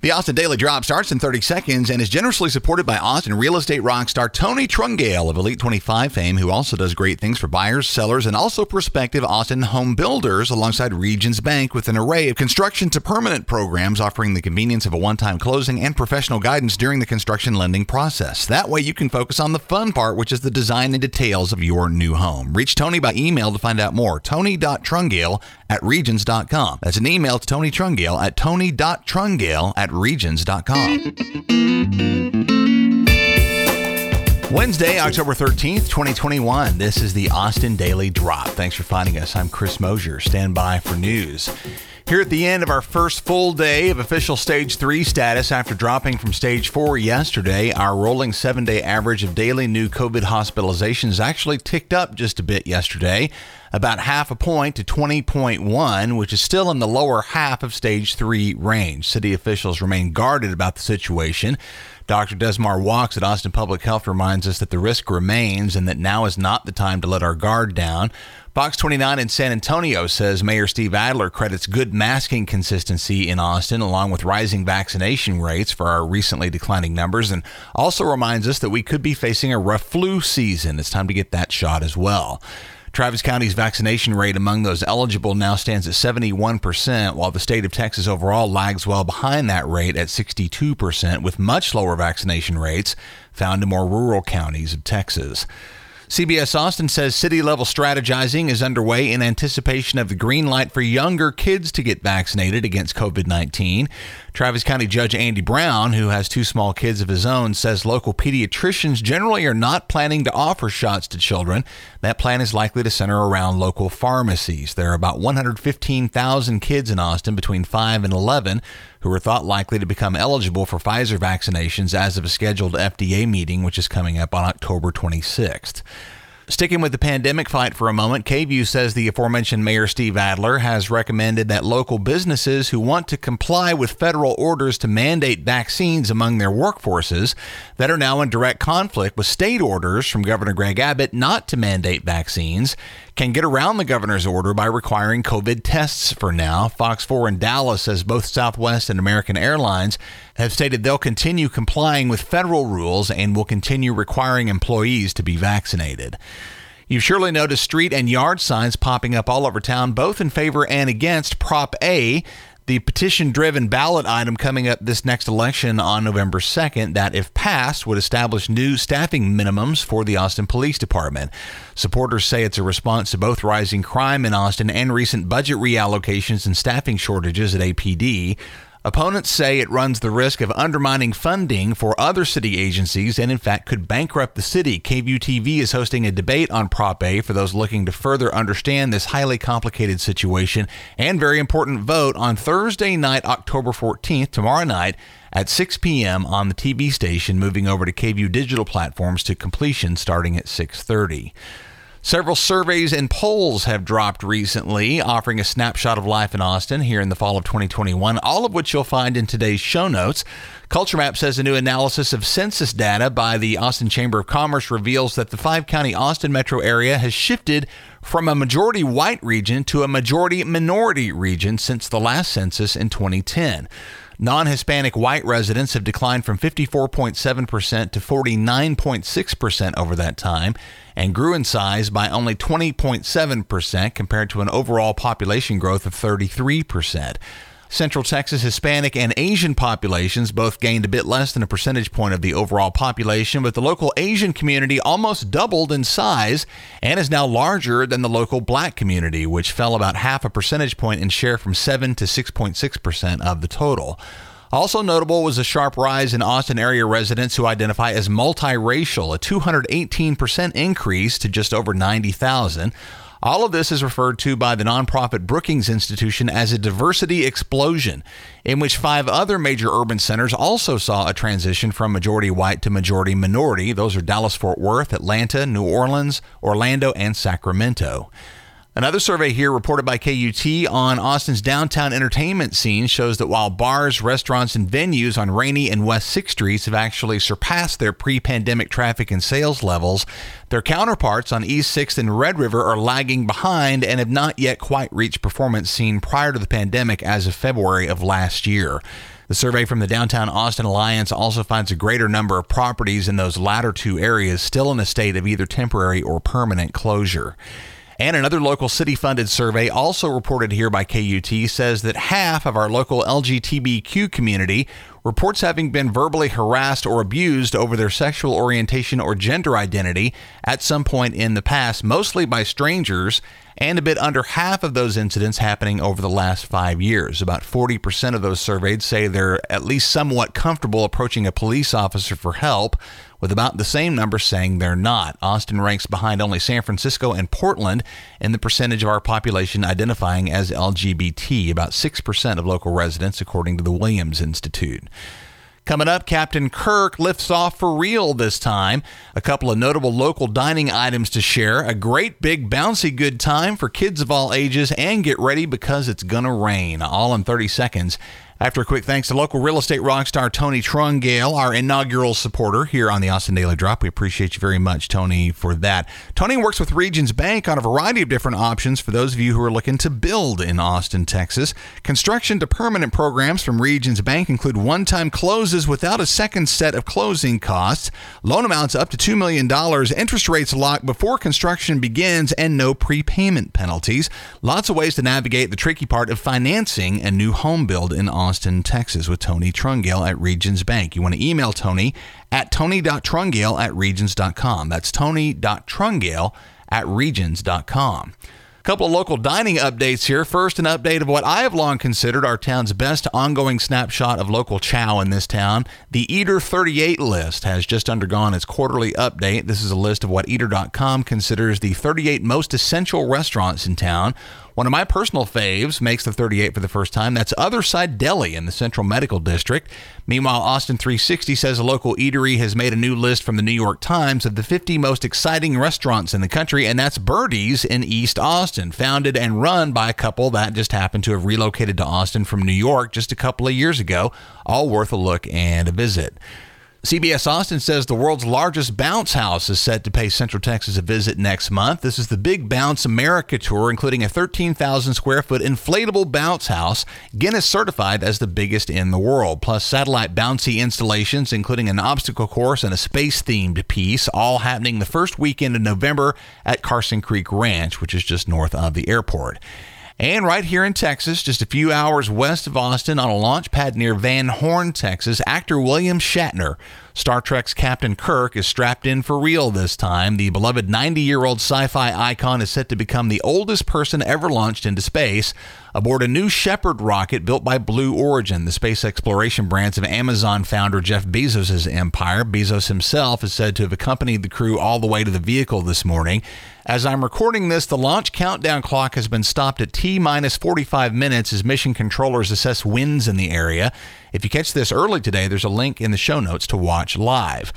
The Austin Daily Drop starts in 30 seconds and is generously supported by Austin real estate rock star Tony Trungale of Elite 25 fame, who also does great things for buyers, sellers, and also prospective Austin home builders alongside Regions Bank with an array of construction to permanent programs offering the convenience of a one time closing and professional guidance during the construction lending process. That way you can focus on the fun part, which is the design and details of your new home. Reach Tony by email to find out more. Tony.trungale at regions.com. That's an email to Tony Trungale at tony.trungale at regions.com. Wednesday, October 13th, 2021. This is the Austin Daily Drop. Thanks for finding us. I'm Chris Mosier. Stand by for news. Here at the end of our first full day of official stage three status after dropping from stage four yesterday, our rolling seven day average of daily new COVID hospitalizations actually ticked up just a bit yesterday, about half a point to 20.1, which is still in the lower half of stage three range. City officials remain guarded about the situation. Dr. Desmar Walkes at Austin Public Health reminds us that the risk remains and that now is not the time to let our guard down. Fox 29 in San Antonio says Mayor Steve Adler credits good masking consistency in Austin, along with rising vaccination rates for our recently declining numbers, and also reminds us that we could be facing a rough flu season. It's time to get that shot as well. Travis County's vaccination rate among those eligible now stands at 71%, while the state of Texas overall lags well behind that rate at 62%, with much lower vaccination rates found in more rural counties of Texas. CBS Austin says city level strategizing is underway in anticipation of the green light for younger kids to get vaccinated against COVID 19. Travis County Judge Andy Brown, who has two small kids of his own, says local pediatricians generally are not planning to offer shots to children. That plan is likely to center around local pharmacies. There are about 115,000 kids in Austin between 5 and 11 who are thought likely to become eligible for Pfizer vaccinations as of a scheduled FDA meeting, which is coming up on October 26th. Sticking with the pandemic fight for a moment, KVUE says the aforementioned Mayor Steve Adler has recommended that local businesses who want to comply with federal orders to mandate vaccines among their workforces that are now in direct conflict with state orders from Governor Greg Abbott not to mandate vaccines can get around the governor's order by requiring COVID tests for now. Fox 4 in Dallas says both Southwest and American Airlines have stated they'll continue complying with federal rules and will continue requiring employees to be vaccinated. You've surely noticed street and yard signs popping up all over town, both in favor and against Prop A, the petition driven ballot item coming up this next election on November 2nd that, if passed, would establish new staffing minimums for the Austin Police Department. Supporters say it's a response to both rising crime in Austin and recent budget reallocations and staffing shortages at APD. Opponents say it runs the risk of undermining funding for other city agencies and, in fact, could bankrupt the city. KVUE TV is hosting a debate on Prop A for those looking to further understand this highly complicated situation and very important vote on Thursday night, October 14th, tomorrow night at 6 p.m. on the TV station, moving over to KVUE digital platforms to completion starting at 6:30. Several surveys and polls have dropped recently, offering a snapshot of life in Austin here in the fall of 2021, all of which you'll find in today's show notes. Culture Map says a new analysis of census data by the Austin Chamber of Commerce reveals that the five county Austin metro area has shifted from a majority white region to a majority minority region since the last census in 2010. Non Hispanic white residents have declined from 54.7% to 49.6% over that time and grew in size by only 20.7% compared to an overall population growth of 33%. Central Texas Hispanic and Asian populations both gained a bit less than a percentage point of the overall population, but the local Asian community almost doubled in size and is now larger than the local black community, which fell about half a percentage point in share from 7 to 6.6% of the total. Also notable was a sharp rise in Austin area residents who identify as multiracial, a 218% increase to just over 90,000. All of this is referred to by the nonprofit Brookings Institution as a diversity explosion, in which five other major urban centers also saw a transition from majority white to majority minority. Those are Dallas Fort Worth, Atlanta, New Orleans, Orlando, and Sacramento. Another survey here reported by KUT on Austin's downtown entertainment scene shows that while bars, restaurants, and venues on Rainey and West 6th Streets have actually surpassed their pre pandemic traffic and sales levels, their counterparts on East 6th and Red River are lagging behind and have not yet quite reached performance seen prior to the pandemic as of February of last year. The survey from the Downtown Austin Alliance also finds a greater number of properties in those latter two areas still in a state of either temporary or permanent closure. And another local city funded survey, also reported here by KUT, says that half of our local LGBTQ community reports having been verbally harassed or abused over their sexual orientation or gender identity at some point in the past, mostly by strangers, and a bit under half of those incidents happening over the last five years. About 40% of those surveyed say they're at least somewhat comfortable approaching a police officer for help, with about the same number saying they're not. Austin ranks behind only San Francisco and Portland in the percentage of our population identifying as LGBT, about 6% of local residents, according to the Williams Institute. Coming up, Captain Kirk lifts off for real this time. A couple of notable local dining items to share, a great big bouncy good time for kids of all ages, and get ready because it's gonna rain. All in 30 seconds. After a quick thanks to local real estate rock star Tony Trungale, our inaugural supporter here on the Austin Daily Drop. We appreciate you very much, Tony, for that. Tony works with Regions Bank on a variety of different options for those of you who are looking to build in Austin, Texas. Construction to permanent programs from Regions Bank include one time closes without a second set of closing costs, loan amounts up to $2 million, interest rates locked before construction begins, and no prepayment penalties. Lots of ways to navigate the tricky part of financing a new home build in Austin. Austin, Texas with Tony Trungale at Regions Bank. You want to email Tony at tony.trungale at regions.com. That's tony.trungale at regions.com couple of local dining updates here. First, an update of what I have long considered our town's best ongoing snapshot of local chow in this town. The Eater 38 list has just undergone its quarterly update. This is a list of what Eater.com considers the 38 most essential restaurants in town. One of my personal faves makes the 38 for the first time. That's Other Side Deli in the Central Medical District. Meanwhile, Austin 360 says a local eatery has made a new list from the New York Times of the 50 most exciting restaurants in the country, and that's Birdie's in East Austin, founded and run by a couple that just happened to have relocated to Austin from New York just a couple of years ago. All worth a look and a visit. CBS Austin says the world's largest bounce house is set to pay Central Texas a visit next month. This is the Big Bounce America Tour, including a 13,000 square foot inflatable bounce house, Guinness certified as the biggest in the world, plus satellite bouncy installations, including an obstacle course and a space themed piece, all happening the first weekend of November at Carson Creek Ranch, which is just north of the airport. And right here in Texas, just a few hours west of Austin on a launch pad near Van Horn, Texas, actor William Shatner Star Trek's Captain Kirk is strapped in for real this time. The beloved 90 year old sci fi icon is set to become the oldest person ever launched into space aboard a New Shepard rocket built by Blue Origin, the space exploration branch of Amazon founder Jeff Bezos' empire. Bezos himself is said to have accompanied the crew all the way to the vehicle this morning. As I'm recording this, the launch countdown clock has been stopped at T minus 45 minutes as mission controllers assess winds in the area. If you catch this early today, there's a link in the show notes to watch live.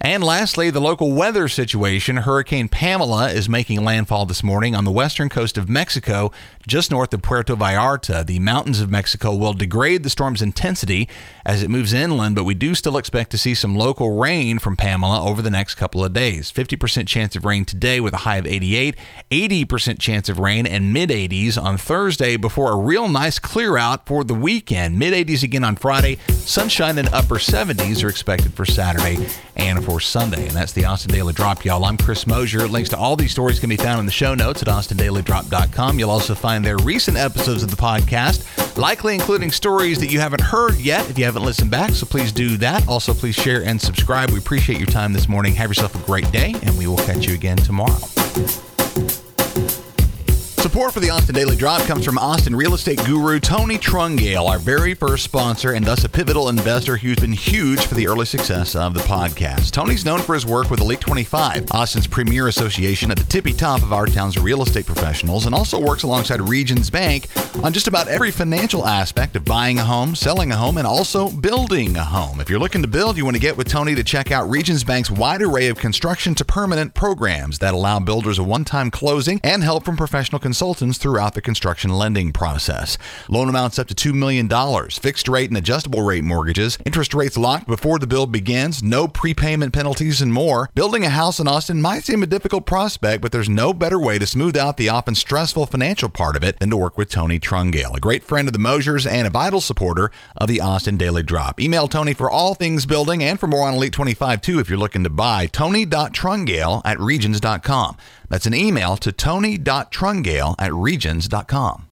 And lastly, the local weather situation. Hurricane Pamela is making landfall this morning on the western coast of Mexico, just north of Puerto Vallarta. The mountains of Mexico will degrade the storm's intensity as it moves inland, but we do still expect to see some local rain from Pamela over the next couple of days. 50% chance of rain today with a high of 88, 80% chance of rain and mid 80s on Thursday before a real nice clear out for the weekend. Mid 80s again on Friday, sunshine and upper 70s are expected for Saturday and for Sunday. And that's the Austin Daily Drop, y'all. I'm Chris Mosier. Links to all these stories can be found in the show notes at austindailydrop.com. You'll also find their recent episodes of the podcast, likely including stories that you haven't heard yet if you haven't listened back. So please do that. Also, please share and subscribe. We appreciate your time this morning. Have yourself a great day, and we will catch you again tomorrow. Support for the Austin Daily Drop comes from Austin real estate guru Tony Trungale, our very first sponsor and thus a pivotal investor who's been huge for the early success of the podcast. Tony's known for his work with Elite 25, Austin's premier association at the tippy top of our town's real estate professionals, and also works alongside Regions Bank on just about every financial aspect of buying a home, selling a home, and also building a home. If you're looking to build, you want to get with Tony to check out Regions Bank's wide array of construction to permanent programs that allow builders a one time closing and help from professional construction consultants throughout the construction lending process. Loan amounts up to $2 million, fixed rate and adjustable rate mortgages, interest rates locked before the build begins, no prepayment penalties, and more. Building a house in Austin might seem a difficult prospect, but there's no better way to smooth out the often stressful financial part of it than to work with Tony Trungale, a great friend of the Mosiers and a vital supporter of the Austin Daily Drop. Email Tony for all things building and for more on Elite 25 too if you're looking to buy. Tony.trungale at regions.com. That's an email to tony.trungale at regions.com.